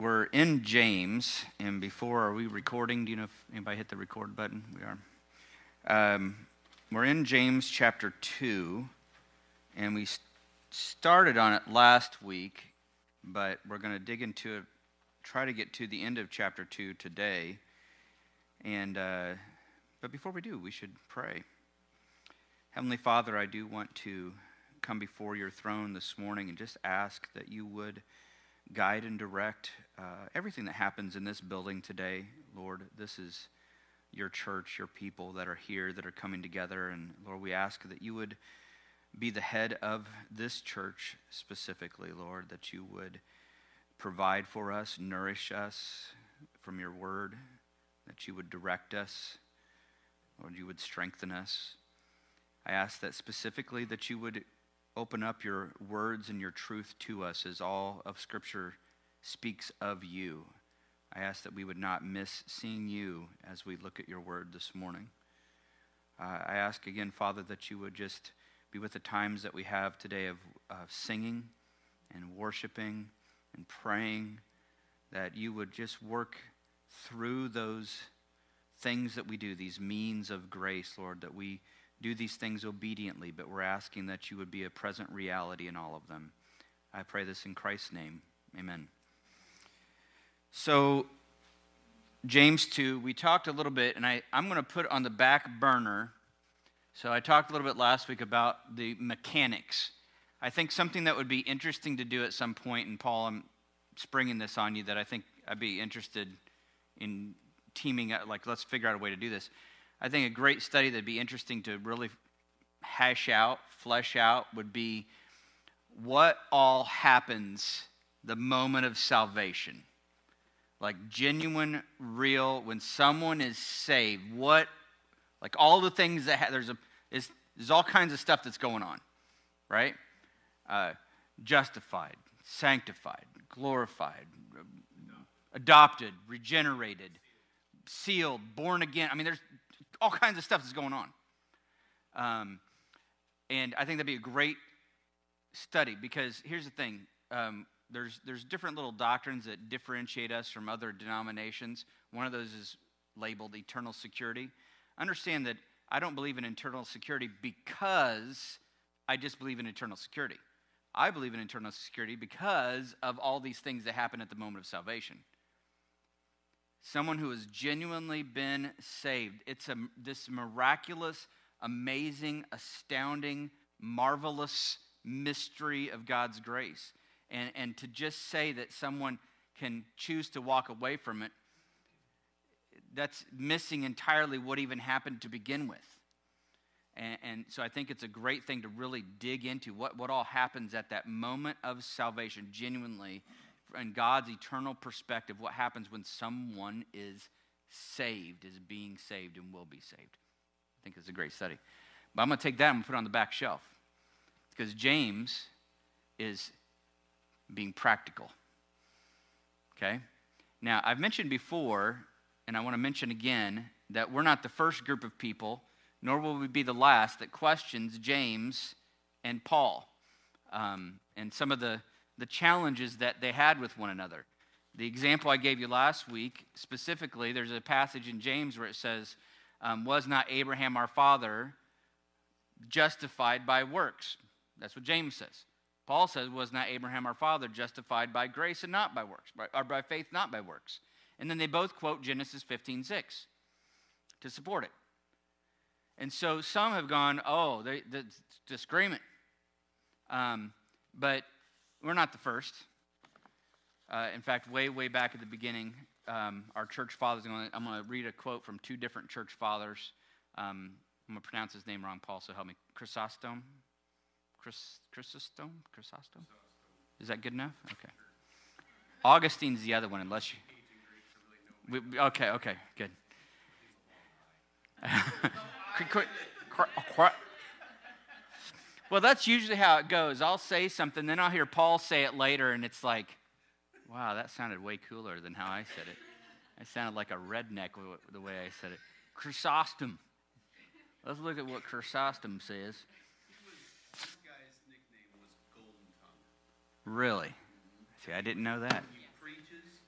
we're in James, and before, are we recording? Do you know if anybody hit the record button? We are. Um, we're in James chapter 2, and we started on it last week, but we're going to dig into it, try to get to the end of chapter 2 today. And, uh, but before we do, we should pray. Heavenly Father, I do want to come before your throne this morning and just ask that you would guide and direct uh, everything that happens in this building today, Lord. This is your church, your people that are here, that are coming together. And Lord, we ask that you would be the head of this church specifically, Lord, that you would provide for us, nourish us from your word, that you would direct us, Lord, you would strengthen us. I ask that specifically that you would open up your words and your truth to us as all of Scripture speaks of you. I ask that we would not miss seeing you as we look at your word this morning. Uh, I ask again, Father, that you would just be with the times that we have today of, of singing and worshiping and praying, that you would just work through those things that we do, these means of grace, Lord, that we do these things obediently, but we're asking that you would be a present reality in all of them. I pray this in Christ's name. Amen. So, James 2, we talked a little bit, and I, I'm going to put on the back burner. So, I talked a little bit last week about the mechanics. I think something that would be interesting to do at some point, and Paul, I'm springing this on you that I think I'd be interested in teaming up, like, let's figure out a way to do this. I think a great study that'd be interesting to really hash out, flesh out, would be what all happens the moment of salvation. Like genuine, real, when someone is saved, what, like all the things that ha- there's a, is, there's all kinds of stuff that's going on, right? Uh, justified, sanctified, glorified, adopted, regenerated, sealed, born again. I mean, there's all kinds of stuff that's going on. Um, and I think that'd be a great study because here's the thing um, there's, there's different little doctrines that differentiate us from other denominations. One of those is labeled eternal security. Understand that I don't believe in eternal security because I just believe in eternal security. I believe in eternal security because of all these things that happen at the moment of salvation someone who has genuinely been saved. It's a, this miraculous, amazing, astounding, marvelous mystery of God's grace. And, and to just say that someone can choose to walk away from it, that's missing entirely what even happened to begin with. And, and, so I think it's a great thing to really dig into what, what all happens at that moment of salvation, genuinely, in God's eternal perspective, what happens when someone is saved, is being saved, and will be saved. I think it's a great study. But I'm going to take that and put it on the back shelf because James is being practical. Okay? Now, I've mentioned before, and I want to mention again, that we're not the first group of people, nor will we be the last, that questions James and Paul. Um, and some of the the challenges that they had with one another. The example I gave you last week, specifically, there's a passage in James where it says, um, Was not Abraham our father justified by works? That's what James says. Paul says, Was not Abraham our father justified by grace and not by works, or by faith, not by works? And then they both quote Genesis 15 6 to support it. And so some have gone, Oh, they, the disagreement. Um, but we're not the first. Uh, in fact, way, way back at the beginning, um, our church fathers, I'm going to read a quote from two different church fathers. Um, I'm going to pronounce his name wrong, Paul, so help me. Chrysostom? Chrysostom? Chrysostom? Is that good enough? Okay. Augustine's the other one, unless you. We, okay, okay, good. Well, that's usually how it goes. I'll say something, then I'll hear Paul say it later, and it's like, wow, that sounded way cooler than how I said it. I sounded like a redneck the way I said it. Chrysostom. Let's look at what Chrysostom says. Really? See, I didn't know that.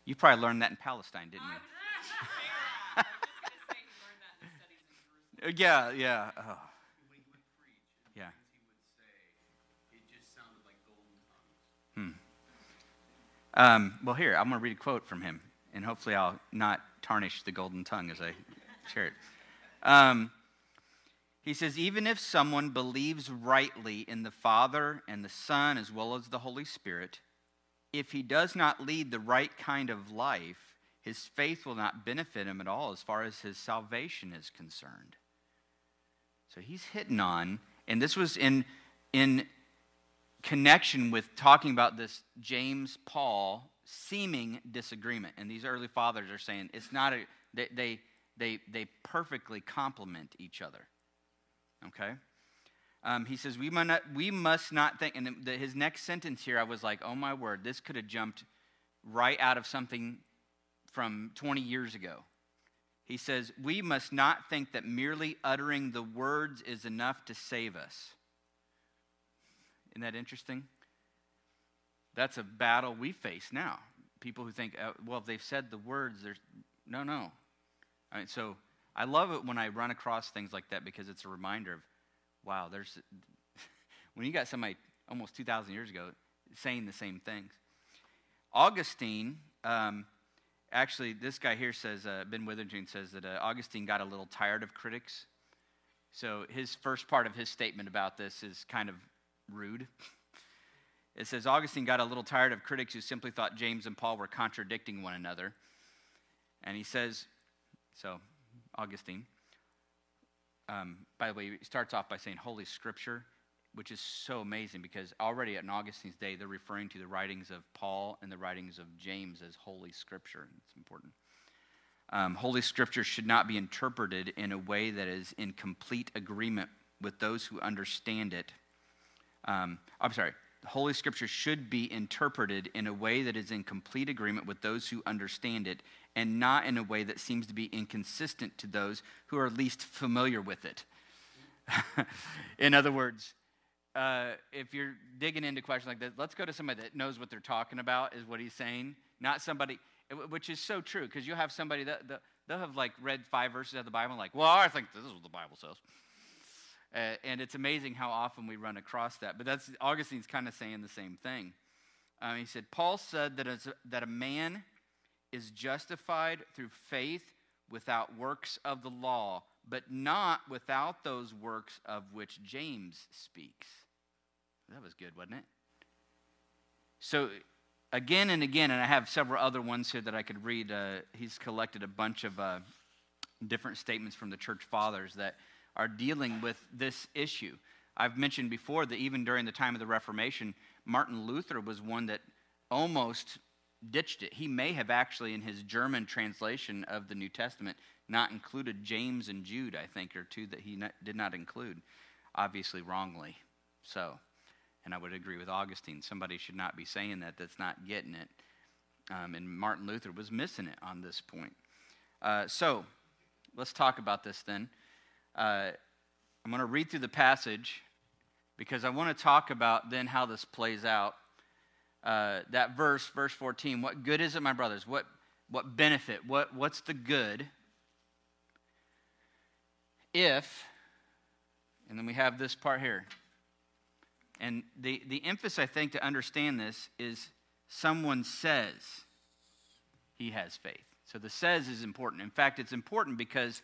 You probably learned that in Palestine, didn't you? yeah, yeah. Oh. Yeah. Hmm. Um, well, here, I'm going to read a quote from him, and hopefully I'll not tarnish the golden tongue as I share it. Um, he says, even if someone believes rightly in the Father and the Son as well as the Holy Spirit, if he does not lead the right kind of life, his faith will not benefit him at all as far as his salvation is concerned. So he's hitting on, and this was in, in connection with talking about this James Paul seeming disagreement. And these early fathers are saying it's not a, they, they, they, they perfectly complement each other. Okay? Um, he says, we must, not, we must not think, and the, his next sentence here, I was like, oh my word, this could have jumped right out of something from 20 years ago. He says, we must not think that merely uttering the words is enough to save us. Isn't that interesting? That's a battle we face now. People who think, uh, well, if they've said the words, there's no, no. All right, so I love it when I run across things like that because it's a reminder of, wow, there's, when you got somebody almost 2,000 years ago saying the same things. Augustine, um, actually, this guy here says, uh, Ben Witherington says that uh, Augustine got a little tired of critics. So his first part of his statement about this is kind of rude. It says Augustine got a little tired of critics who simply thought James and Paul were contradicting one another. And he says, so Augustine, um, by the way, he starts off by saying Holy Scripture, which is so amazing because already in Augustine's day, they're referring to the writings of Paul and the writings of James as Holy Scripture. It's important. Um, Holy Scripture should not be interpreted in a way that is in complete agreement with those who understand it. Um, I'm sorry. Holy Scripture should be interpreted in a way that is in complete agreement with those who understand it and not in a way that seems to be inconsistent to those who are least familiar with it. in other words, uh, if you're digging into questions like this, let's go to somebody that knows what they're talking about, is what he's saying, not somebody, which is so true, because you'll have somebody that, that, they'll have like read five verses of the Bible like, well, I think this is what the Bible says. Uh, and it's amazing how often we run across that. But that's Augustine's kind of saying the same thing. Um, he said, Paul said that, that a man is justified through faith without works of the law, but not without those works of which James speaks. That was good, wasn't it? So, again and again, and I have several other ones here that I could read. Uh, he's collected a bunch of uh, different statements from the church fathers that are dealing with this issue. I've mentioned before that even during the time of the Reformation, Martin Luther was one that almost ditched it. He may have actually, in his German translation of the New Testament, not included James and Jude, I think, or two that he not, did not include, obviously wrongly. So, and I would agree with Augustine. Somebody should not be saying that that's not getting it. Um, and Martin Luther was missing it on this point. Uh, so, let's talk about this then. Uh, I'm going to read through the passage because I want to talk about then how this plays out uh, that verse, verse 14. What good is it, my brothers? What, what benefit? What, what's the good if, and then we have this part here. And the, the emphasis, I think, to understand this is someone says he has faith. So the says is important. In fact, it's important because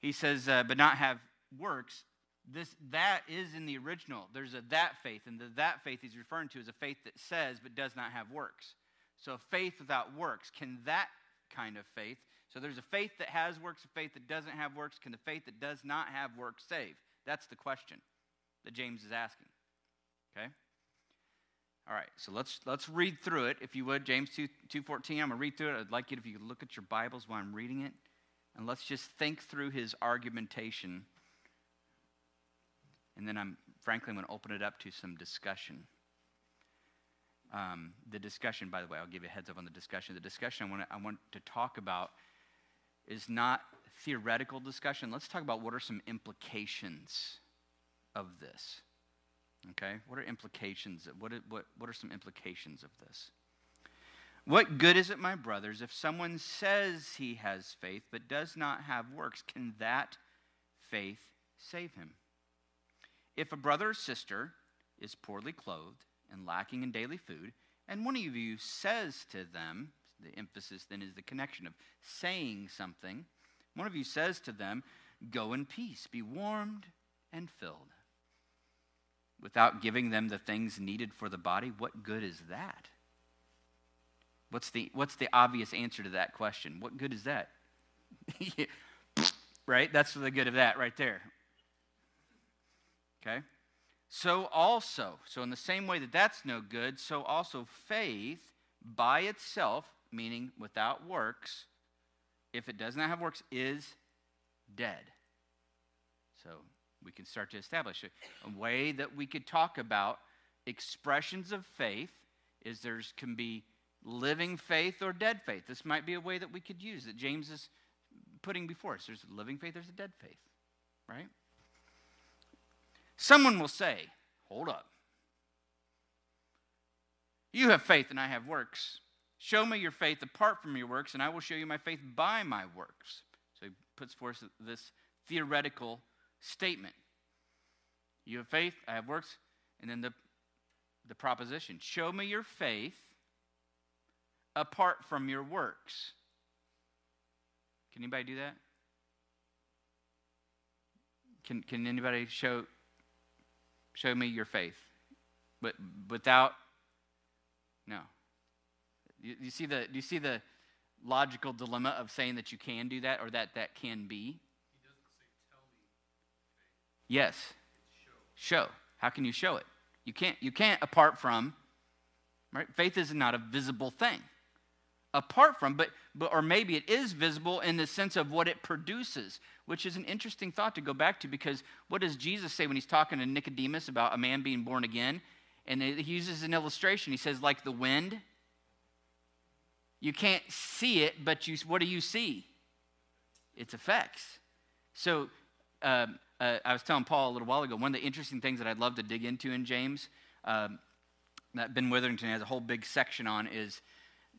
he says, uh, but not have works this that is in the original. There's a that faith and the that faith he's referring to is a faith that says but does not have works. So faith without works can that kind of faith so there's a faith that has works a faith that doesn't have works can the faith that does not have works save? That's the question that james is asking okay? All right so let's let's read through it if you would. James 2 214 i'm going to read through it. I'd like you if you could look at your bibles while i'm reading it and let's just think through his argumentation and then I'm frankly I'm going to open it up to some discussion. Um, the discussion, by the way, I'll give you a heads up on the discussion. The discussion I want, to, I want to talk about is not theoretical discussion. Let's talk about what are some implications of this. Okay? What are implications? What are, what, what are some implications of this? What good is it, my brothers, if someone says he has faith but does not have works? Can that faith save him? If a brother or sister is poorly clothed and lacking in daily food, and one of you says to them, the emphasis then is the connection of saying something, one of you says to them, Go in peace, be warmed and filled. Without giving them the things needed for the body, what good is that? What's the, what's the obvious answer to that question? What good is that? right? That's the good of that right there. Okay? So also, so in the same way that that's no good, so also faith by itself, meaning without works, if it does not have works, is dead. So we can start to establish a, a way that we could talk about expressions of faith is there's can be living faith or dead faith. This might be a way that we could use that James is putting before us. There's living faith, there's a dead faith, right? Someone will say, Hold up. You have faith and I have works. Show me your faith apart from your works, and I will show you my faith by my works. So he puts forth this theoretical statement. You have faith, I have works, and then the, the proposition show me your faith apart from your works. Can anybody do that? Can, can anybody show, show me your faith? But without, no. You, you, see the, you see the logical dilemma of saying that you can do that or that that can be? Yes. Show. show. How can you show it? You can't, you can't apart from, right? Faith is not a visible thing apart from, but, but or maybe it is visible in the sense of what it produces, which is an interesting thought to go back to because what does Jesus say when he's talking to Nicodemus about a man being born again? And he uses an illustration. He says, like the wind. You can't see it, but you, what do you see? Its effects. So um, uh, I was telling Paul a little while ago, one of the interesting things that I'd love to dig into in James um, that Ben Witherington has a whole big section on is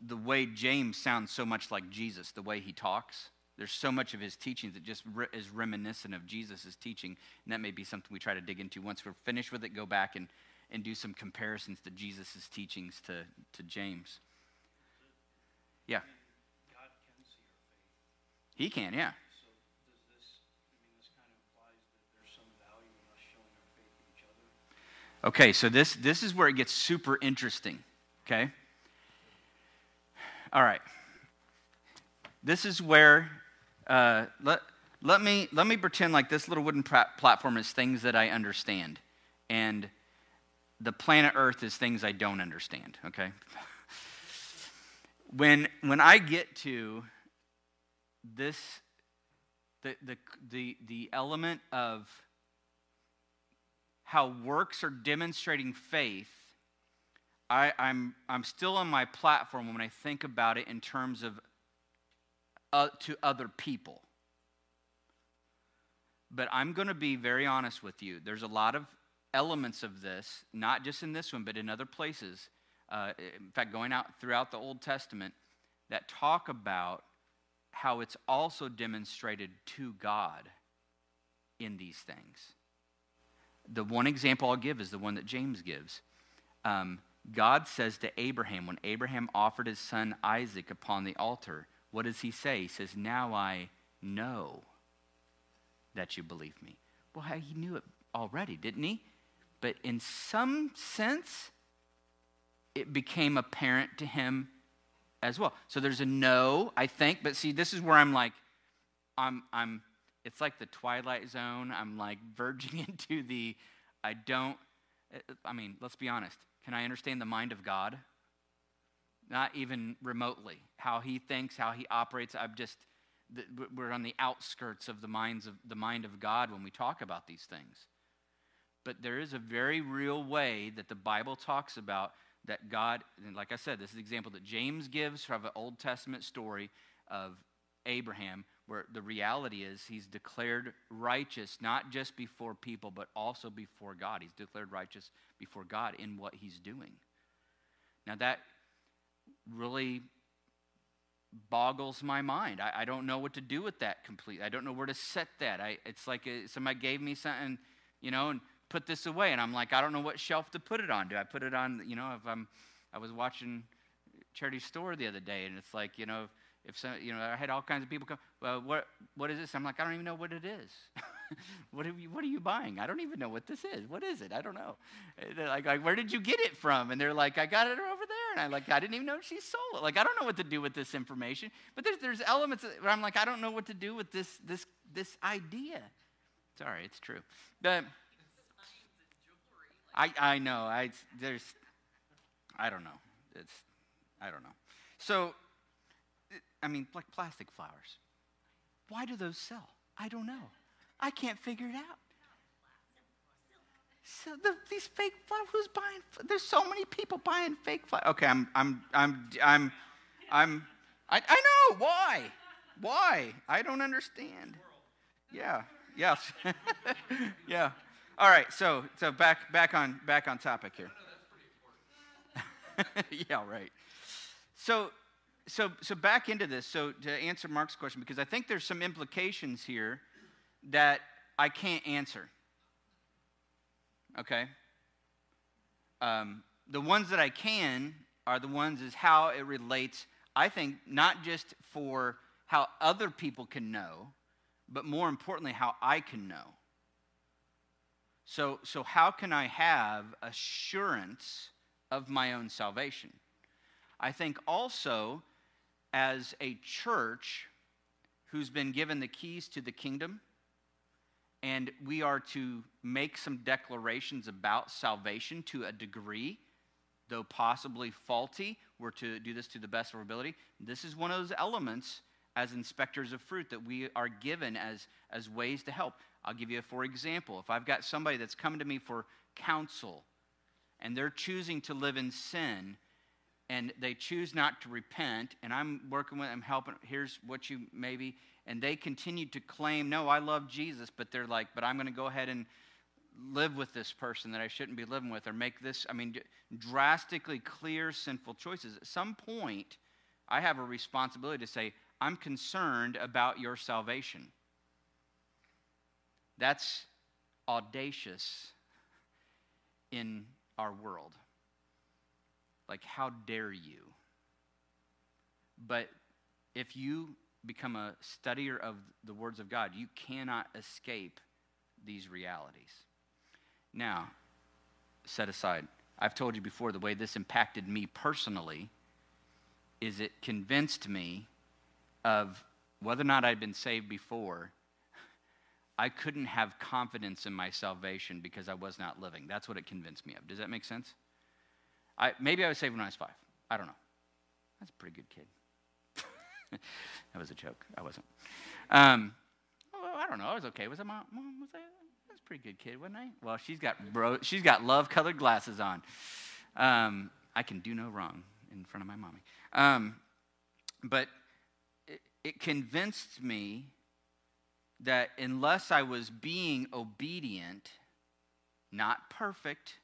the way James sounds so much like Jesus, the way he talks. There's so much of his teachings that just re- is reminiscent of Jesus' teaching, and that may be something we try to dig into. Once we're finished with it, go back and, and do some comparisons to Jesus' teachings to, to James. Yeah. God can see our faith. He can, yeah. So does this, I mean, this kind of implies that there's some value in us showing our faith to each other? Okay, so this, this is where it gets super interesting, okay? All right. This is where, uh, let, let, me, let me pretend like this little wooden platform is things that I understand. And the planet Earth is things I don't understand, okay? when, when I get to this, the, the, the, the element of how works are demonstrating faith I, I'm, I'm still on my platform when I think about it in terms of uh, to other people. But I'm going to be very honest with you. There's a lot of elements of this, not just in this one, but in other places. Uh, in fact, going out throughout the Old Testament, that talk about how it's also demonstrated to God in these things. The one example I'll give is the one that James gives. Um, God says to Abraham, when Abraham offered his son Isaac upon the altar, what does he say? He says, Now I know that you believe me. Well, he knew it already, didn't he? But in some sense, it became apparent to him as well. So there's a no, I think, but see, this is where I'm like, I'm, I'm, it's like the twilight zone. I'm like verging into the, I don't, I mean, let's be honest. Can I understand the mind of God? Not even remotely. How he thinks, how he operates. I'm just, we're on the outskirts of the, minds of the mind of God when we talk about these things. But there is a very real way that the Bible talks about that God, and like I said, this is the example that James gives from an Old Testament story of Abraham, where the reality is he's declared righteous not just before people, but also before God. He's declared righteous before God in what he's doing. Now, that really boggles my mind. I, I, don't know what to do with that completely. I don't know where to set that. I, it's like a, somebody gave me something, you know, and put this away, and I'm like, I don't know what shelf to put it on. Do I put it on, you know, if I'm, I was watching Charity Store the other day, and it's like, you know, if some, you know, I had all kinds of people come, well, what, what is this? I'm like, I don't even know what it is. what, are you, what are you buying? I don't even know what this is. What is it? I don't know. They're like, like, where did you get it from? And they're like, I got it over there. And I'm like, I didn't even know she sold it. Like, I don't know what to do with this information. But there's, there's elements where I'm like, I don't know what to do with this, this, this idea. Sorry, it's true. But I, I know. I, there's, I don't know. It's, I don't know. So, I mean, like plastic flowers. Why do those sell? I don't know. I can't figure it out. So the, these fake flowers, who's buying? There's so many people buying fake flowers. Okay, I'm, I'm, I'm, I'm, I'm, I, I know why, why? I don't understand. Yeah, yes, yeah. All right, so so back back on back on topic here. yeah, right. So so, so back into this. So to answer Mark's question, because I think there's some implications here that I can't answer. Okay. Um, the ones that I can are the ones is how it relates. I think not just for how other people can know, but more importantly, how I can know. So, so how can I have assurance of my own salvation? I think also as a church who's been given the keys to the kingdom, and we are to make some declarations about salvation to a degree, though possibly faulty. We're to do this to the best of our ability. This is one of those elements as inspectors of fruit that we are given as, as ways to help. I'll give you a for example. If I've got somebody that's coming to me for counsel and they're choosing to live in sin, and they choose not to repent, and I'm working with them, helping, here's what you maybe, and they continue to claim, no, I love Jesus, but they're like, but I'm going to go ahead and live with this person that I shouldn't be living with, or make this, I mean, drastically clear sinful choices. At some point, I have a responsibility to say, I'm concerned about your salvation. That's audacious in our world. Like, how dare you? But if you become a studier of the words of God, you cannot escape these realities. Now, set aside, I've told you before the way this impacted me personally is it convinced me of whether or not I'd been saved before, I couldn't have confidence in my salvation because I was not living. That's what it convinced me of. Does that make sense? I, maybe I was saved when I was five. I don't know. That's a pretty good kid. that was a joke. I wasn't. Um, well, I don't know. I was okay. Was I mom? mom Was I? That's a pretty good kid, wasn't I? Well, she's got bro. She's got love-colored glasses on. Um, I can do no wrong in front of my mommy. Um, but it, it convinced me that unless I was being obedient, not perfect,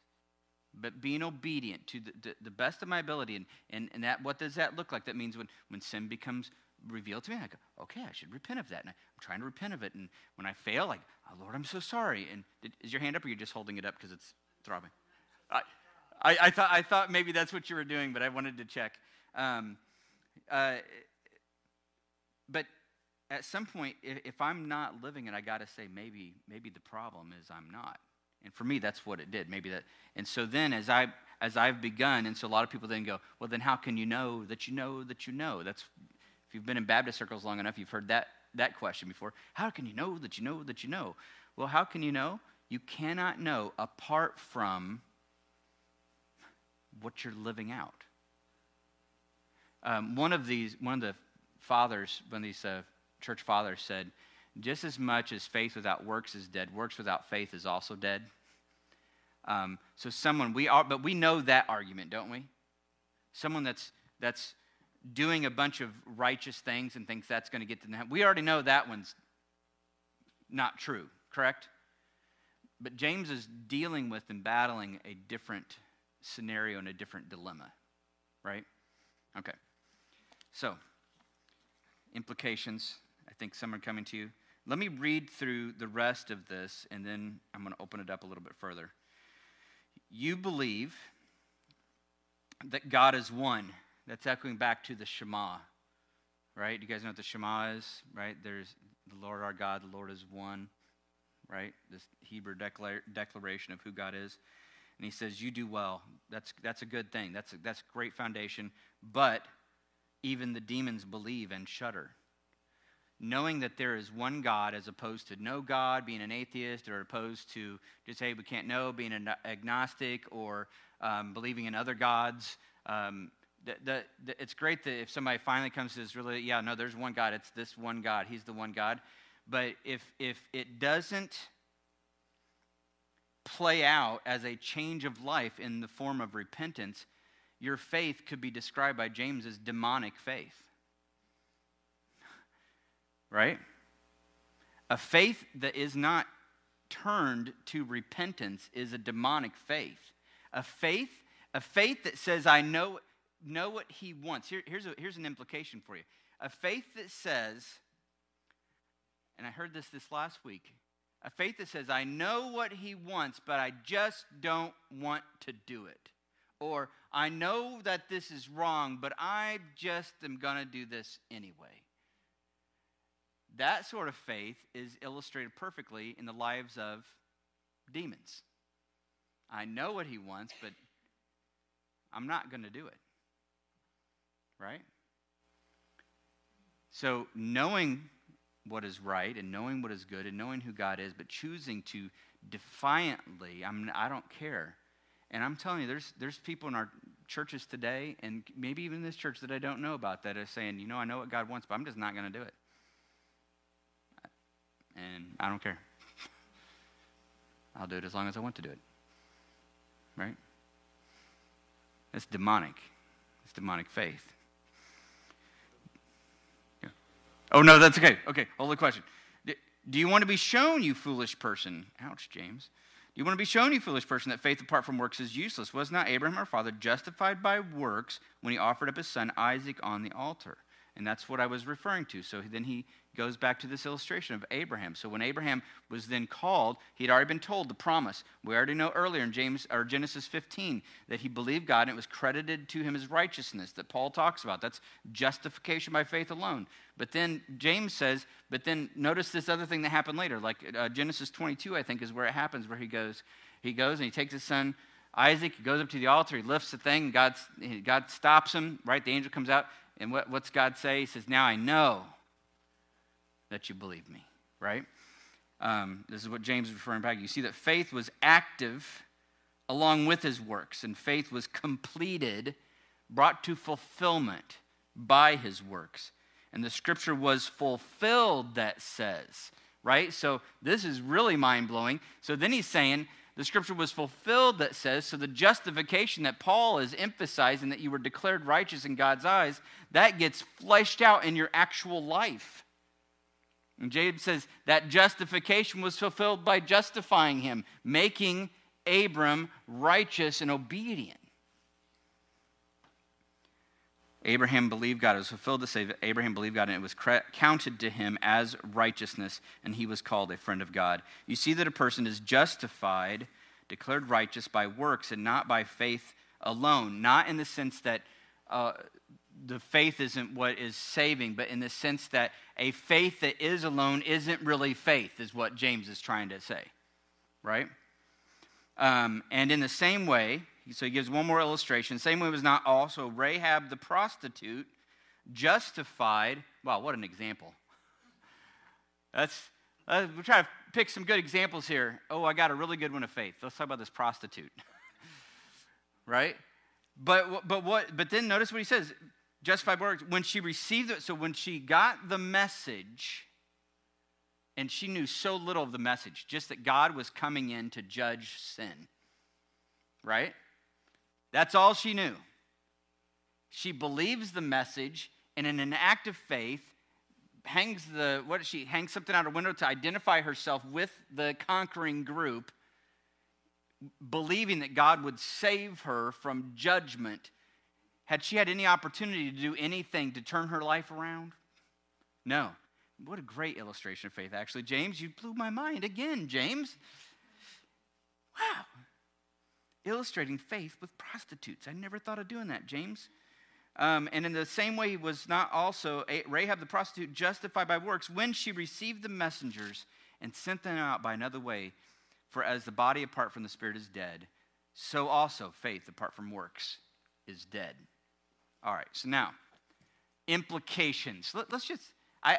but being obedient to the, the, the, best of my ability. And, and, and that, what does that look like? That means when, when sin becomes revealed to me, I go, okay, I should repent of that. And I, am trying to repent of it. And when I fail, like, oh, Lord, I'm so sorry. And did, is your hand up or you're just holding it up because it's throbbing? I, I, I, thought, I thought maybe that's what you were doing, but I wanted to check. Um, uh, but at some point, if, if I'm not living it, I got to say maybe, maybe the problem is I'm not. And for me, that's what it did. Maybe that. And so then, as I as I've begun, and so a lot of people then go, well, then how can you know that you know that you know? That's if you've been in Baptist circles long enough, you've heard that that question before. How can you know that you know that you know? Well, how can you know? You cannot know apart from what you're living out. Um, one of these, one of the fathers, one of these uh, church fathers said, just as much as faith without works is dead, works without faith is also dead. Um, so someone we are, but we know that argument, don't we? Someone that's that's doing a bunch of righteous things and thinks that's going to get to them. We already know that one's not true, correct? But James is dealing with and battling a different scenario and a different dilemma, right? Okay. So, implications. I think some are coming to you. Let me read through the rest of this, and then I'm going to open it up a little bit further. You believe that God is one. That's echoing back to the Shema, right? You guys know what the Shema is, right? There's the Lord our God, the Lord is one, right? This Hebrew declar- declaration of who God is. And he says, You do well. That's, that's a good thing. That's a, that's great foundation. But even the demons believe and shudder knowing that there is one God as opposed to no God, being an atheist, or opposed to just, hey, we can't know, being an agnostic, or um, believing in other gods. Um, the, the, the, it's great that if somebody finally comes to this really, yeah, no, there's one God, it's this one God, He's the one God. But if, if it doesn't play out as a change of life in the form of repentance, your faith could be described by James as demonic faith right? A faith that is not turned to repentance is a demonic faith. A faith, a faith that says, I know, know what he wants. Here, here's, a, here's an implication for you. A faith that says, and I heard this this last week, a faith that says, I know what he wants, but I just don't want to do it. Or, I know that this is wrong, but I just am going to do this anyway. That sort of faith is illustrated perfectly in the lives of demons. I know what he wants, but I'm not going to do it. Right? So, knowing what is right and knowing what is good and knowing who God is, but choosing to defiantly, I'm, I don't care. And I'm telling you, there's, there's people in our churches today, and maybe even this church that I don't know about, that are saying, you know, I know what God wants, but I'm just not going to do it and I don't care. I'll do it as long as I want to do it. Right? It's demonic. It's demonic faith. Yeah. Oh, no, that's okay. Okay, hold the question. Do you want to be shown, you foolish person? Ouch, James. Do you want to be shown, you foolish person, that faith apart from works is useless? Was not Abraham our father justified by works when he offered up his son Isaac on the altar? And that's what I was referring to. So then he goes back to this illustration of Abraham. So when Abraham was then called, he'd already been told the promise. We already know earlier in James or Genesis 15 that he believed God and it was credited to him as righteousness that Paul talks about. That's justification by faith alone. But then James says, but then notice this other thing that happened later. Like uh, Genesis 22, I think, is where it happens, where he goes, he goes and he takes his son Isaac, he goes up to the altar, he lifts the thing, God, God stops him, right? The angel comes out, and what, what's God say? He says, Now I know that you believe me, right? Um, this is what James is referring back. You see that faith was active along with his works, and faith was completed, brought to fulfillment by his works. And the scripture was fulfilled, that says, right? So this is really mind blowing. So then he's saying, the scripture was fulfilled that says, so the justification that Paul is emphasizing that you were declared righteous in God's eyes, that gets fleshed out in your actual life. And James says that justification was fulfilled by justifying him, making Abram righteous and obedient. Abraham believed God. It was fulfilled to say that Abraham believed God, and it was counted to him as righteousness, and he was called a friend of God. You see that a person is justified, declared righteous by works, and not by faith alone. Not in the sense that uh, the faith isn't what is saving, but in the sense that a faith that is alone isn't really faith, is what James is trying to say, right? Um, and in the same way, so he gives one more illustration. Same way was not also Rahab the prostitute justified. Wow, what an example! That's uh, we're trying to pick some good examples here. Oh, I got a really good one of faith. Let's talk about this prostitute, right? But but what? But then notice what he says justified works, when she received it, so when she got the message, and she knew so little of the message, just that God was coming in to judge sin, right? That's all she knew. She believes the message, and in an act of faith, hangs the what she hangs something out her window to identify herself with the conquering group believing that God would save her from judgment Had she had any opportunity to do anything to turn her life around? No. What a great illustration of faith, actually. James, you blew my mind again, James. Wow. Illustrating faith with prostitutes. I never thought of doing that, James. Um, and in the same way, was not also Rahab the prostitute justified by works when she received the messengers and sent them out by another way? For as the body apart from the spirit is dead, so also faith apart from works is dead. All right, so now, implications. Let, us just, I,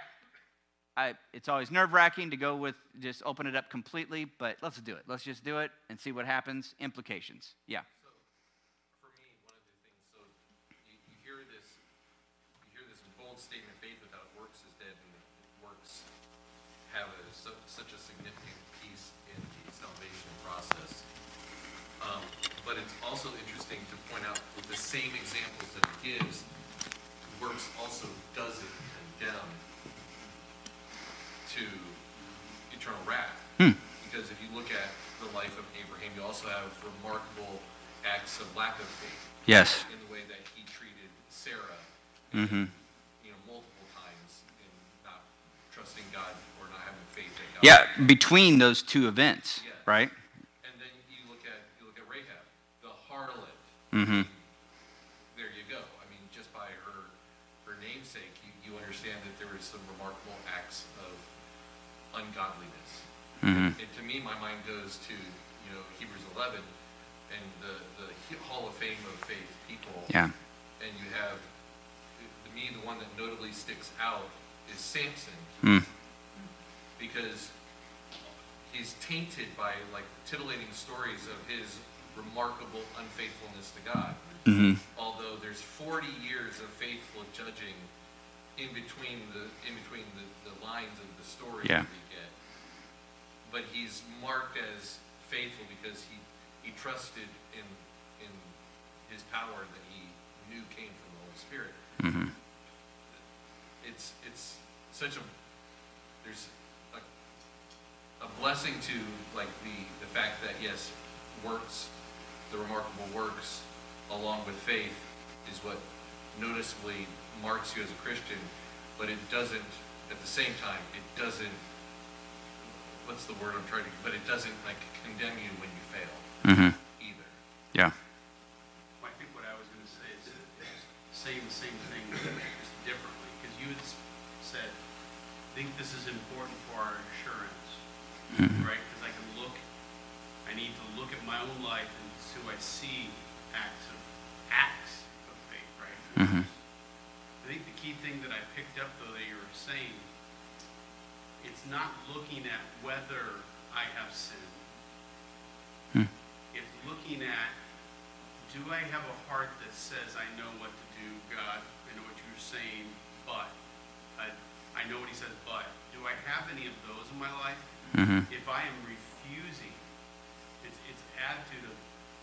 I, it's always nerve wracking to go with just open it up completely, but let's do it. Let's just do it and see what happens. Implications. Yeah. So, for me, one of the things, so you, you hear this, you hear this bold statement, faith without works is dead, and works have a, su- such a significant piece in the salvation process. Um, but it's also interesting to point out with the same examples that it gives, works also doesn't condemn to eternal wrath. Hmm. Because if you look at the life of Abraham, you also have remarkable acts of lack of faith Yes. in the way that he treated Sarah. Mm-hmm. You know, multiple times, and not trusting God or not having faith in God. Yeah, between those two events, Yes. right? And then you look at you look at Rahab, the harlot. Mm-hmm. Mm-hmm. And to me, my mind goes to you know Hebrews 11 and the the Hall of Fame of faith people. Yeah. And you have to me the one that notably sticks out is Samson. Mm. Because he's tainted by like titillating stories of his remarkable unfaithfulness to God. Mm-hmm. Although there's 40 years of faithful judging in between the in between the, the lines of the story yeah. that we get. But he's marked as faithful because he, he trusted in in his power that he knew came from the Holy Spirit. Mm-hmm. It's it's such a there's a blessing to like the, the fact that yes, works, the remarkable works, along with faith, is what noticeably marks you as a Christian, but it doesn't, at the same time, it doesn't, what's the word I'm trying to, but it doesn't like condemn you when you fail mm-hmm. either. Yeah. I think what I was going to say is saying the same thing just differently, because you had said, I think this is important for our assurance mm-hmm. right? Because I can look, I need to look at my own life and so I see acts of acts of faith, right? Mm-hmm. I think the key thing that I picked up though that you were saying, it's not looking at whether I have sinned. Hmm. It's looking at do I have a heart that says I know what to do, God? I know what you're saying, but I, I know what he says, but do I have any of those in my life? Mm-hmm. If I am refusing, it's, it's attitude of,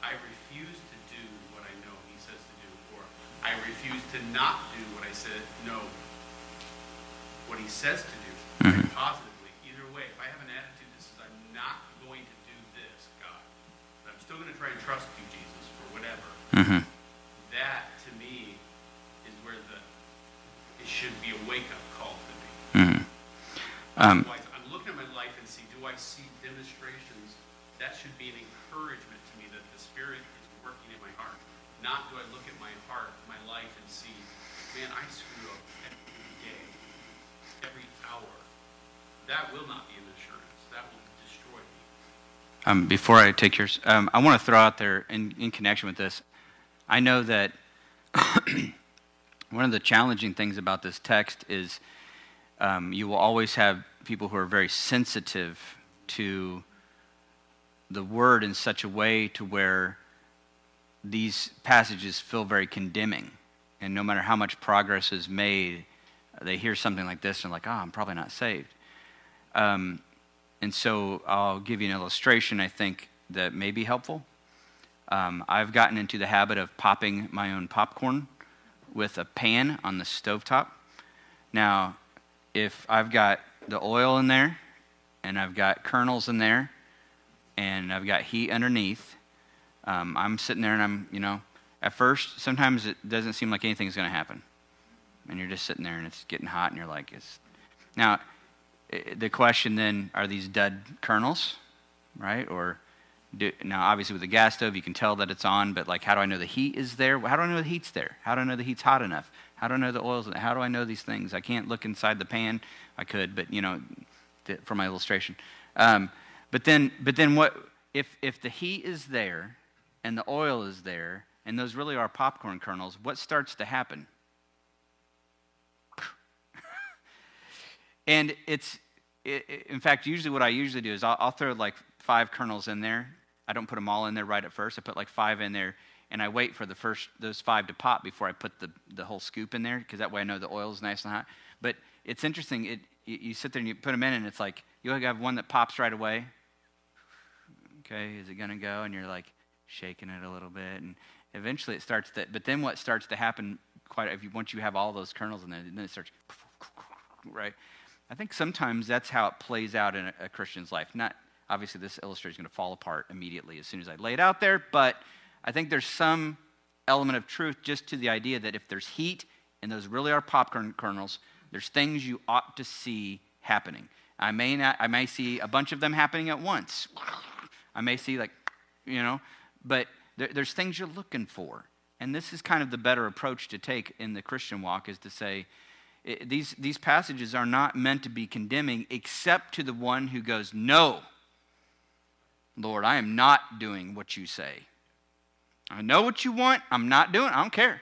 I refuse to do what I know he says to do, or I refuse to not do what I said, no, what he says to do, mm-hmm. positively. Either way, if I have an attitude that says, I'm not going to do this, God, but I'm still going to try and trust you, Jesus, for whatever, mm-hmm. that, to me, is where the, it should be a wake-up call to me. Mm-hmm. Um, I'm looking at my life and see, do I see demonstrations? That should be an encouragement to me that the Spirit is working in my heart. Not do I look at my heart, my life, and see, man, I screw up every day, every hour. Will not be an assurance. That will destroy. Um, before I take yours, um, I want to throw out there in, in connection with this. I know that one of the challenging things about this text is um, you will always have people who are very sensitive to the word in such a way to where these passages feel very condemning. And no matter how much progress is made, they hear something like this and like, oh, I'm probably not saved. Um, and so I'll give you an illustration I think that may be helpful. Um, I've gotten into the habit of popping my own popcorn with a pan on the stovetop. Now, if I've got the oil in there and I've got kernels in there and I've got heat underneath, um, I'm sitting there and I'm, you know, at first, sometimes it doesn't seem like anything's going to happen. And you're just sitting there and it's getting hot and you're like, it's. Now, the question then are these dead kernels, right? Or do, now, obviously, with the gas stove, you can tell that it's on, but like, how do I know the heat is there? How do I know the heat's there? How do I know the heat's hot enough? How do I know the oil's? How do I know these things? I can't look inside the pan. I could, but you know, for my illustration. Um, but then, but then what? If if the heat is there, and the oil is there, and those really are popcorn kernels, what starts to happen? And it's, it, in fact, usually what I usually do is I'll, I'll throw like five kernels in there. I don't put them all in there right at first. I put like five in there, and I wait for the first those five to pop before I put the, the whole scoop in there because that way I know the oil is nice and hot. But it's interesting. It you, you sit there and you put them in, and it's like you have one that pops right away. Okay, is it gonna go? And you're like shaking it a little bit, and eventually it starts to. But then what starts to happen? Quite if you once you have all those kernels in there, then it starts right. I think sometimes that's how it plays out in a, a Christian's life. Not obviously this illustration is going to fall apart immediately as soon as I lay it out there, but I think there's some element of truth just to the idea that if there's heat and those really are popcorn kernels, there's things you ought to see happening. I may not, I may see a bunch of them happening at once. I may see like, you know, but there, there's things you're looking for. And this is kind of the better approach to take in the Christian walk is to say, it, these, these passages are not meant to be condemning except to the one who goes, No, Lord, I am not doing what you say. I know what you want. I'm not doing I don't care.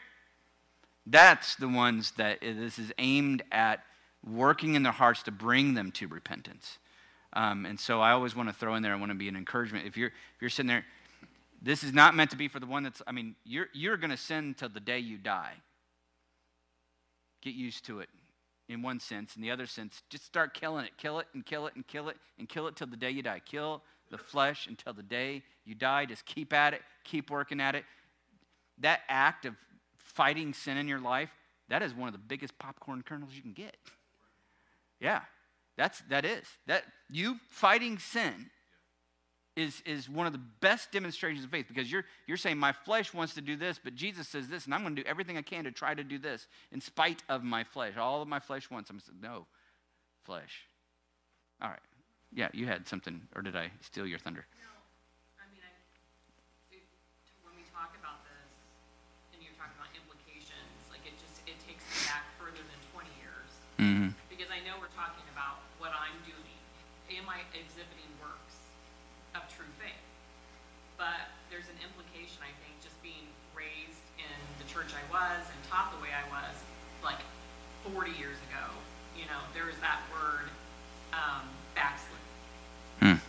That's the ones that this is aimed at working in their hearts to bring them to repentance. Um, and so I always want to throw in there, I want to be an encouragement. If you're, if you're sitting there, this is not meant to be for the one that's, I mean, you're, you're going to sin till the day you die. Get used to it in one sense. In the other sense, just start killing it. Kill it and kill it and kill it and kill it till the day you die. Kill the flesh until the day you die. Just keep at it, keep working at it. That act of fighting sin in your life, that is one of the biggest popcorn kernels you can get. Yeah, that's that is. That you fighting sin is, is one of the best demonstrations of faith because you're, you're saying, My flesh wants to do this, but Jesus says this, and I'm going to do everything I can to try to do this in spite of my flesh. All of my flesh wants. I'm saying, No, flesh. All right. Yeah, you had something, or did I steal your thunder? No, I mean, I, it, when we talk about this, and you're talking about implications, like it just it takes me back further than 20 years. Mm-hmm. Because I know we're talking about what I'm doing. Am I exhibiting works of true faith? But there's an implication, I think, just being raised in the church I was and taught the way I was, like 40 years ago. You know, there is that word um, backslid Hmm.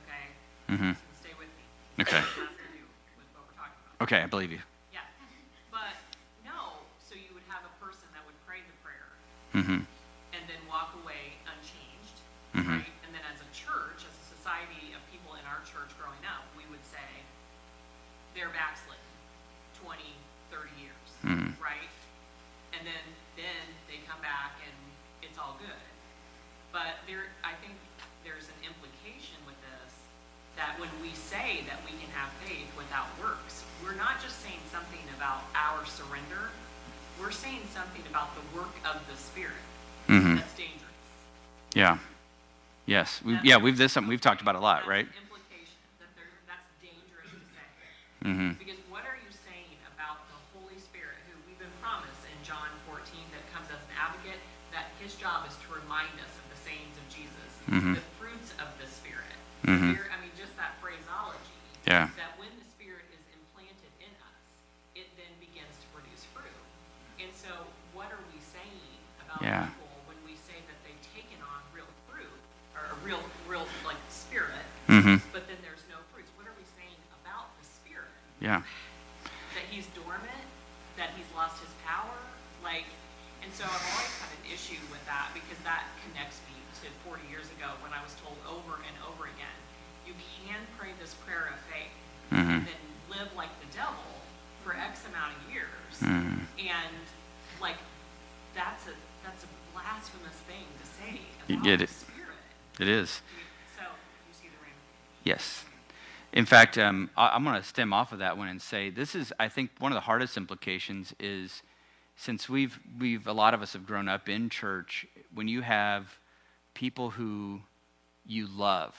Okay? Mm-hmm. Stay with me. Okay. It has to do with what we're talking about. Okay, I believe you. Yeah. But no, so you would have a person that would pray the prayer Mm-hmm. And then then they come back and it's all good. But there, I think there's an implication with this that when we say that we can have faith without works, we're not just saying something about our surrender. We're saying something about the work of the Spirit. Mm-hmm. That's dangerous. Yeah. Yes. We, yeah. We've this something we've talked about a lot, right? an implication that there, that's dangerous to say. Mm-hmm. Because Mhm. the fruits of the Spirit. Mhm. Here- I mean, just that phraseology. Yeah. That when the Spirit is implanted in us, it then begins to produce fruit. And so, what are we saying about Yeah. people when we say that they've taken on real fruit, or a real, real like Spirit, Mm-hmm. but then there's no fruits? What are we saying about the Spirit? Yeah. Mm-hmm. and then live like the devil for X amount of years. Mm. And like, that's a that's a blasphemous thing to say about get the it. Spirit. It is. So you see the ramifications. Yes. In fact, um, I, am going to stem off of that one and say this is, I think, one of the hardest implications is since we've, we've, a lot of us have grown up in church, when you have people who you love,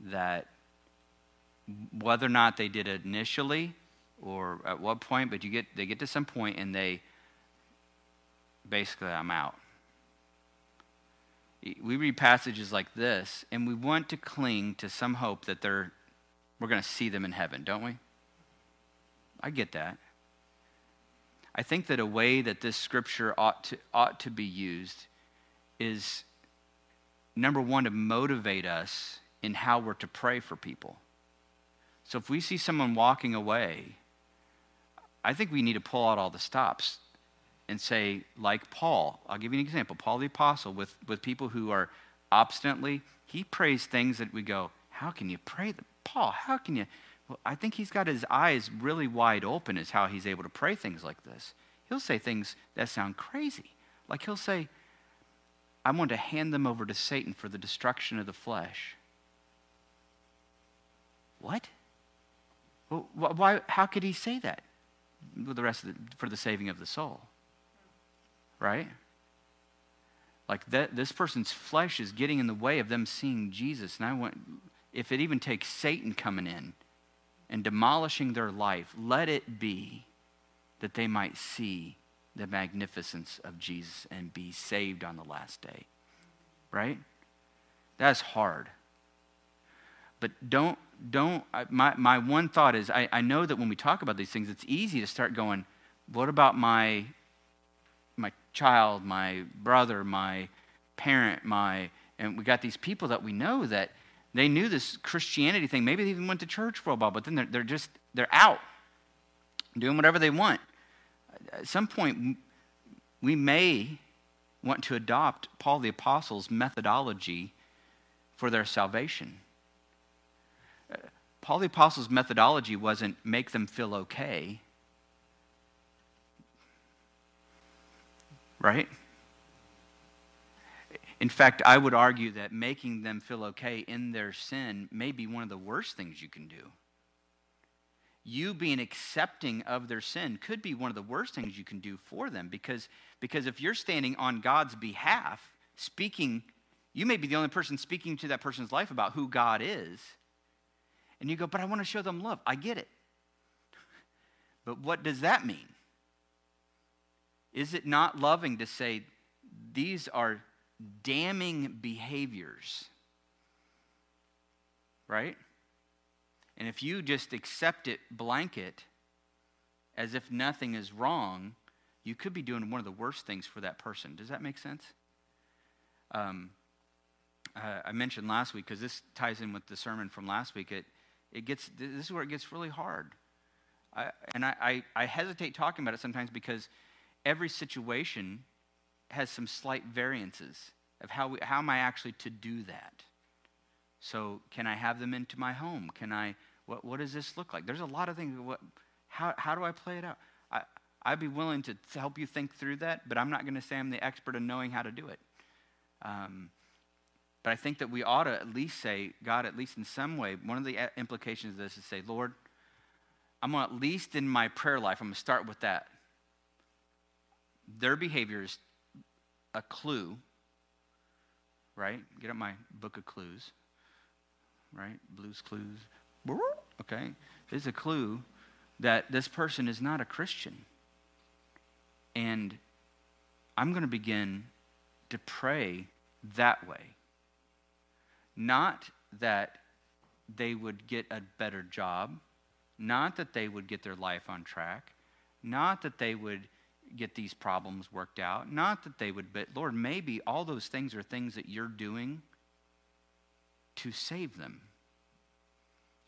that whether or not they did it initially or at what point, but you get, they get to some point and they basically, I'm out. We read passages like this, and we want to cling to some hope that they're, we're going to see them in heaven, don't we? I get that. I think that a way that this scripture ought to, ought to be used is number one, to motivate us in how we're to pray for people. So if we see someone walking away, I think we need to pull out all the stops and say, like Paul, I'll give you an example. Paul the Apostle, with, with people who are obstinately, he prays things that we go, How can you pray that? Paul, how can you? Well, I think he's got his eyes really wide open, is how he's able to pray things like this. He'll say things that sound crazy. Like he'll say, I want to hand them over to Satan for the destruction of the flesh. What? Well, why, how could he say that? With the rest the, for the saving of the soul. Right? Like that, this person's flesh is getting in the way of them seeing Jesus. And I want, if it even takes Satan coming in and demolishing their life, let it be that they might see the magnificence of Jesus and be saved on the last day. Right? That's hard. But don't, don't, my, my one thought is I, I know that when we talk about these things, it's easy to start going, what about my, my child, my brother, my parent, my, and we got these people that we know that they knew this Christianity thing. Maybe they even went to church for a while, but then they're, they're just, they're out doing whatever they want at some point, we may want to adopt Paul the Apostle's methodology for their salvation. Paul the Apostle's methodology wasn't make them feel okay, right? In fact, I would argue that making them feel okay in their sin may be one of the worst things you can do you being accepting of their sin could be one of the worst things you can do for them because, because if you're standing on God's behalf, speaking, you may be the only person speaking to that person's life about who God is. And you go, but I want to show them love. I get it. But what does that mean? Is it not loving to say, these are damning behaviors? Right? And if you just accept it blanket as if nothing is wrong, you could be doing one of the worst things for that person. Does that make sense? Um, uh, I mentioned last week, because this ties in with the sermon from last week, it, it gets, this is where it gets really hard. I, and I, I, I hesitate talking about it sometimes because every situation has some slight variances of how, we, how am I actually to do that. So, can I have them into my home? Can I, what, what does this look like? There's a lot of things. What, how, how do I play it out? I, I'd be willing to, to help you think through that, but I'm not going to say I'm the expert in knowing how to do it. Um, but I think that we ought to at least say, God, at least in some way, one of the implications of this is say, Lord, I'm going to, at least in my prayer life, I'm going to start with that. Their behavior is a clue, right? Get up my book of clues right? Blues Clues. Okay? There's a clue that this person is not a Christian. And I'm going to begin to pray that way. Not that they would get a better job, not that they would get their life on track, not that they would get these problems worked out, not that they would, but Lord, maybe all those things are things that you're doing to save them.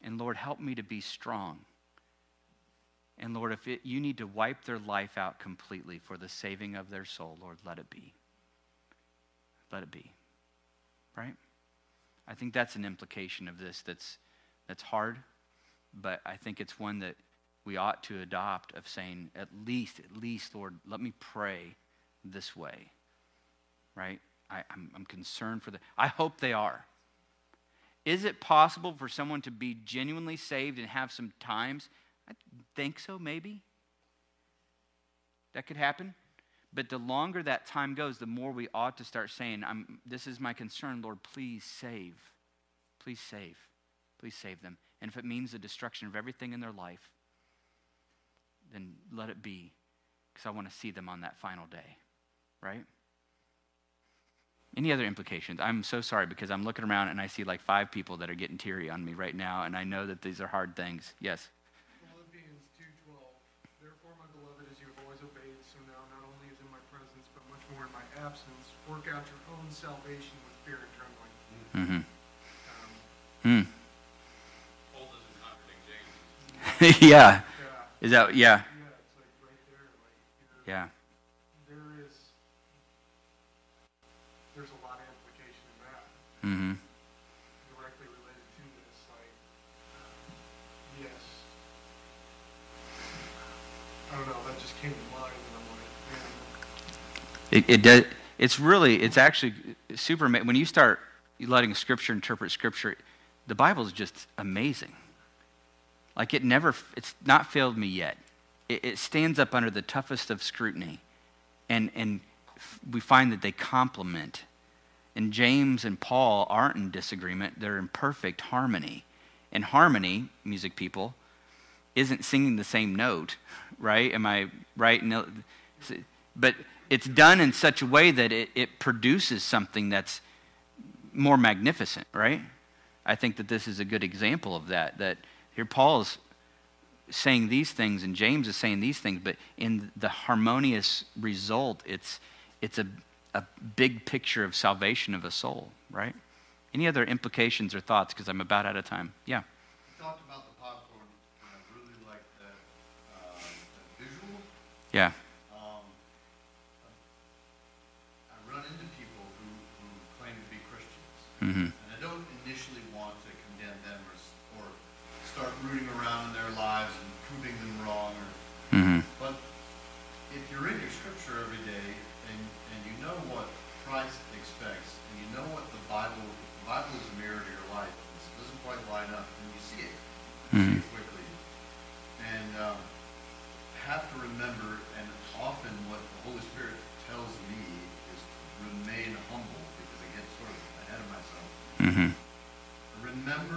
And Lord, help me to be strong. And Lord, if it, you need to wipe their life out completely for the saving of their soul, Lord, let it be. Let it be. Right? I think that's an implication of this that's, that's hard, but I think it's one that we ought to adopt of saying, at least, at least, Lord, let me pray this way. Right? I, I'm, I'm concerned for the. I hope they are. Is it possible for someone to be genuinely saved and have some times? I think so, maybe. That could happen. But the longer that time goes, the more we ought to start saying, This is my concern, Lord, please save. Please save. Please save them. And if it means the destruction of everything in their life, then let it be, because I want to see them on that final day, right? Any other implications? I'm so sorry because I'm looking around and I see like five people that are getting teary on me right now, and I know that these are hard things. Yes? Philippians 2:12. Therefore, my beloved, as you have always obeyed, so now not only is in my presence, but much more in my absence, work out your own salvation with fear and trembling. Mm-hmm. Um, Hmm. Paul doesn't contradict James. yeah. yeah, Is that, yeah. yeah, it's like right there, like you're, Yeah. there is, there's a lot of implication in that, Mm-hmm. directly related to this, like, yes. I don't know, that just came to mind, and I'm like, man, It, it does. It's really. It's actually super. When you start letting Scripture interpret Scripture, the Bible is just amazing. Like it never. It's not failed me yet. It, it stands up under the toughest of scrutiny, and and we find that they complement. And James and Paul aren't in disagreement. They're in perfect harmony. And harmony, music people, isn't singing the same note, right? Am I right? No, but it's done in such a way that it, it produces something that's more magnificent, right? I think that this is a good example of that. That here Paul is saying these things and James is saying these things, but in the harmonious result, it's it's a a big picture of salvation of a soul, right? Any other implications or thoughts? Because I'm about out of time. Yeah. You talked about the popcorn, I really like uh, visual. Yeah. Mm-hmm. and I don't initially want to condemn them or, or start rooting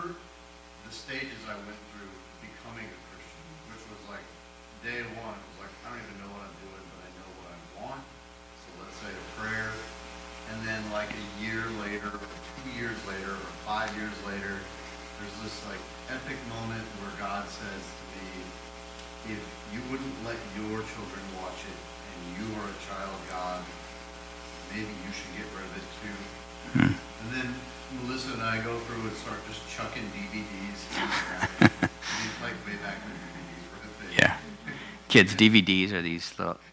Remember the stages I went through becoming a Christian, which was like day one, it was like, I don't even know what I'm doing, but I know what I want. So let's say a prayer. And then like a year later, or two years later, or five years later, there's this like epic moment where God says to me, if you wouldn't let your children watch it and you are a child of God, maybe you should get rid of it too. And then Melissa and I go through and start just chucking DVDs. Like way back when DVDs were a thing. Yeah. Kids, DVDs are these little.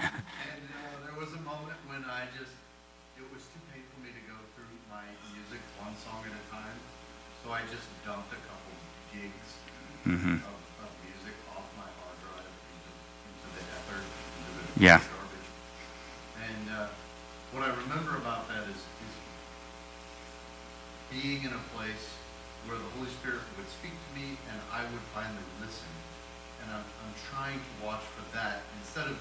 And uh, there was a moment when I just, it was too painful for me to go through my music one song at a time. So I just dumped a couple gigs Mm-hmm. of, of music off my hard drive into, into the ether, into the Yeah. Being in a place where the Holy Spirit would speak to me and I would finally listen. And I'm, I'm trying to watch for that instead of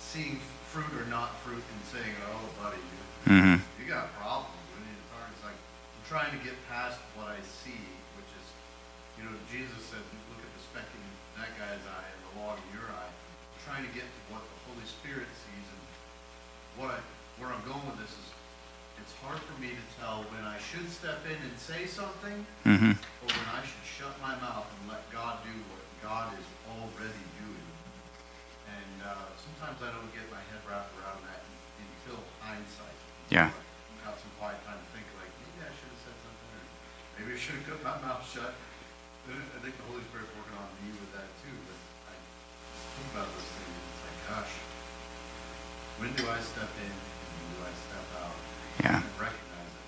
seeing fruit or not fruit and saying, oh, buddy, you, Mm-hmm. you got problems. We need to talk. It's like I'm trying to get past what I see, which is, you know, Jesus said, look at the speck in that guy's eye and the log in your eye. I'm trying to get to what the Holy Spirit sees and what I, where I'm going with this is, it's hard for me to tell when I should step in and say something Mm-hmm. or when I should shut my mouth and let God do what God is already doing. And uh, sometimes I don't get my head wrapped around that until hindsight. Yeah. Until I Got some quiet time to think like, maybe I should have said something, or maybe I should have kept my mouth shut. I think the Holy Spirit's working on me with that too, but I think about this thing, and it's like, gosh, when do I step in and when do I step out? yeah. recognize it.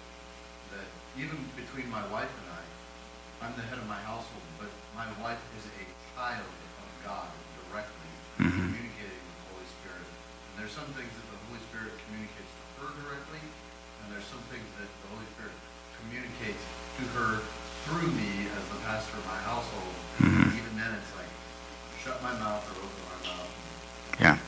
That even between my wife and I, I'm the head of my household, but my wife is a child of God directly, mm-hmm. communicating with the Holy Spirit. And there's some things that the Holy Spirit communicates to her directly, and there's some things that the Holy Spirit communicates to her through me as the pastor of my household. Mm-hmm. Even then, it's like shut my mouth or open my mouth. Yeah.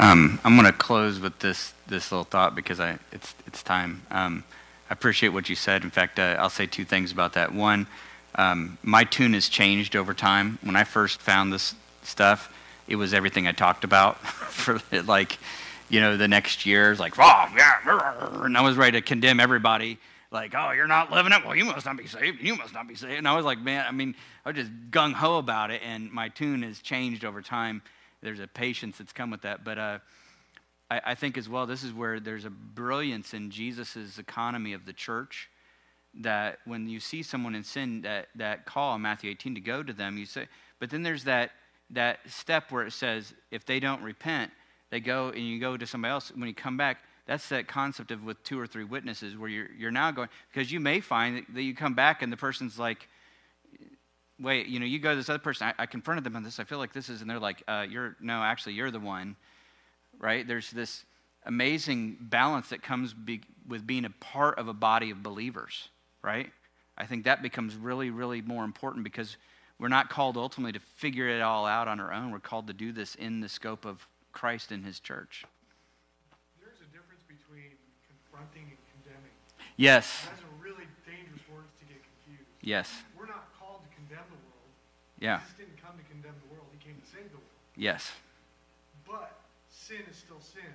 Um, I'm going to close with this this little thought because I it's it's time. Um, I appreciate what you said. In fact, uh, I'll say two things about that. One, um, my tune has changed over time. When I first found this stuff, it was everything I talked about for like, you know, the next year. It's like, oh yeah, and I was ready to condemn everybody. Like, oh, you're not living it. Well, you must not be saved. You must not be saved. And I was like, man, I mean, I was just gung ho about it, and my tune has changed over time there's a patience that's come with that. But uh, I, I, think as well, this is where there's a brilliance in Jesus' economy of the church. That when you see someone in sin, that, that call Matthew 18 to go to them, you say, but then there's that, that step where it says, if they don't repent, they go and you go to somebody else. When you come back, that's that concept of with two or three witnesses where you're, you're now going, because you may find that you come back and the person's like, wait, you know, you go to this other person. I, I confronted them on this. I feel like this is, and they're like, uh, you're, no, actually, you're the one, right? There's this amazing balance that comes be, with being a part of a body of believers, right? I think that becomes really, really more important because we're not called ultimately to figure it all out on our own. We're called to do this in the scope of Christ and His church. There's a difference between confronting and condemning. Yes. That's a really dangerous words to get confused. Yes. Yeah. Jesus didn't come to condemn the world, he came to save the world. Yes. But sin is still sin.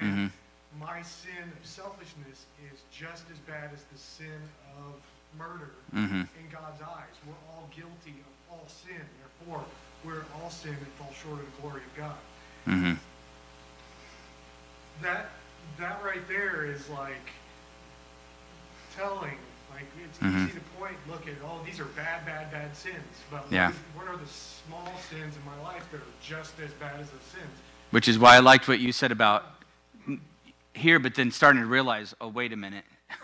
And mm-hmm. my sin of selfishness is just as bad as the sin of murder mm-hmm. in God's eyes. We're all guilty of all sin. Therefore, we're all sin and fall short of the glory of God. Mm-hmm. That that right there is like telling like it's mm-hmm. easy to point, look at, oh, these are bad, bad, bad sins. But yeah. what, are the small sins in my life that are just as bad as the sins? Which is why I liked what you said about here, but then starting to realize, oh, wait a minute. yeah.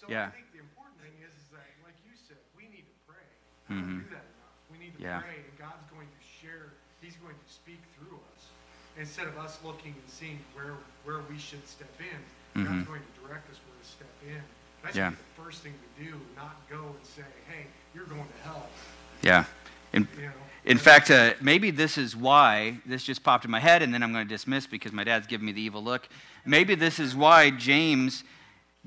So yeah. I think the important thing is, is that, like you said, we need to pray. We mm-hmm. do that enough. We need to yeah. pray, and God's going to share. He's going to speak through us instead of us looking and seeing where where we should step in. Mm-hmm. God's going to direct us where to step in. That yeah. the first thing to do, not go and say, hey, you're going to hell. Yeah. In, you know, in fact, uh, maybe this is why, this just popped in my head, and then I'm going to dismiss because my dad's giving me the evil look. Maybe this is why James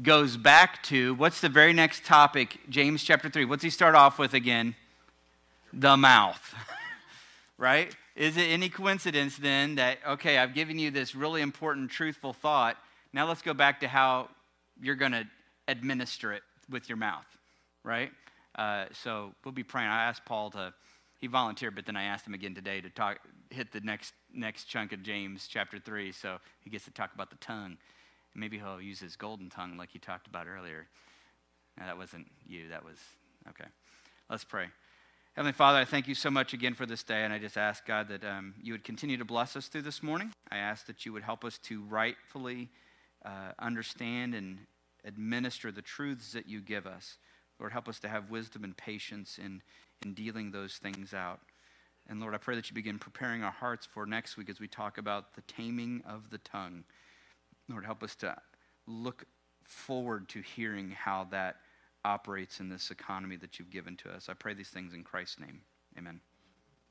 goes back to what's the very next topic? James chapter 3. What's he start off with again? The mouth. right? Is it any coincidence then that, okay, I've given you this really important, truthful thought. Now let's go back to how you're going to administer it with your mouth, right? Uh, so we'll be praying. I asked Paul to, he volunteered, but then I asked him again today to talk, hit the next next chunk of James chapter three, so he gets to talk about the tongue. Maybe he'll use his golden tongue like he talked about earlier. No, that wasn't you. That was okay. Let's pray. Heavenly Father, I thank you so much again for this day, and I just ask God that um, you would continue to bless us through this morning. I ask that you would help us to rightfully uh, understand and administer the truths that you give us. Lord, help us to have wisdom and patience in, in dealing those things out. And Lord, I pray that you begin preparing our hearts for next week as we talk about the taming of the tongue. Lord, help us to look forward to hearing how that operates in this economy that you've given to us. I pray these things in Christ's name. Amen.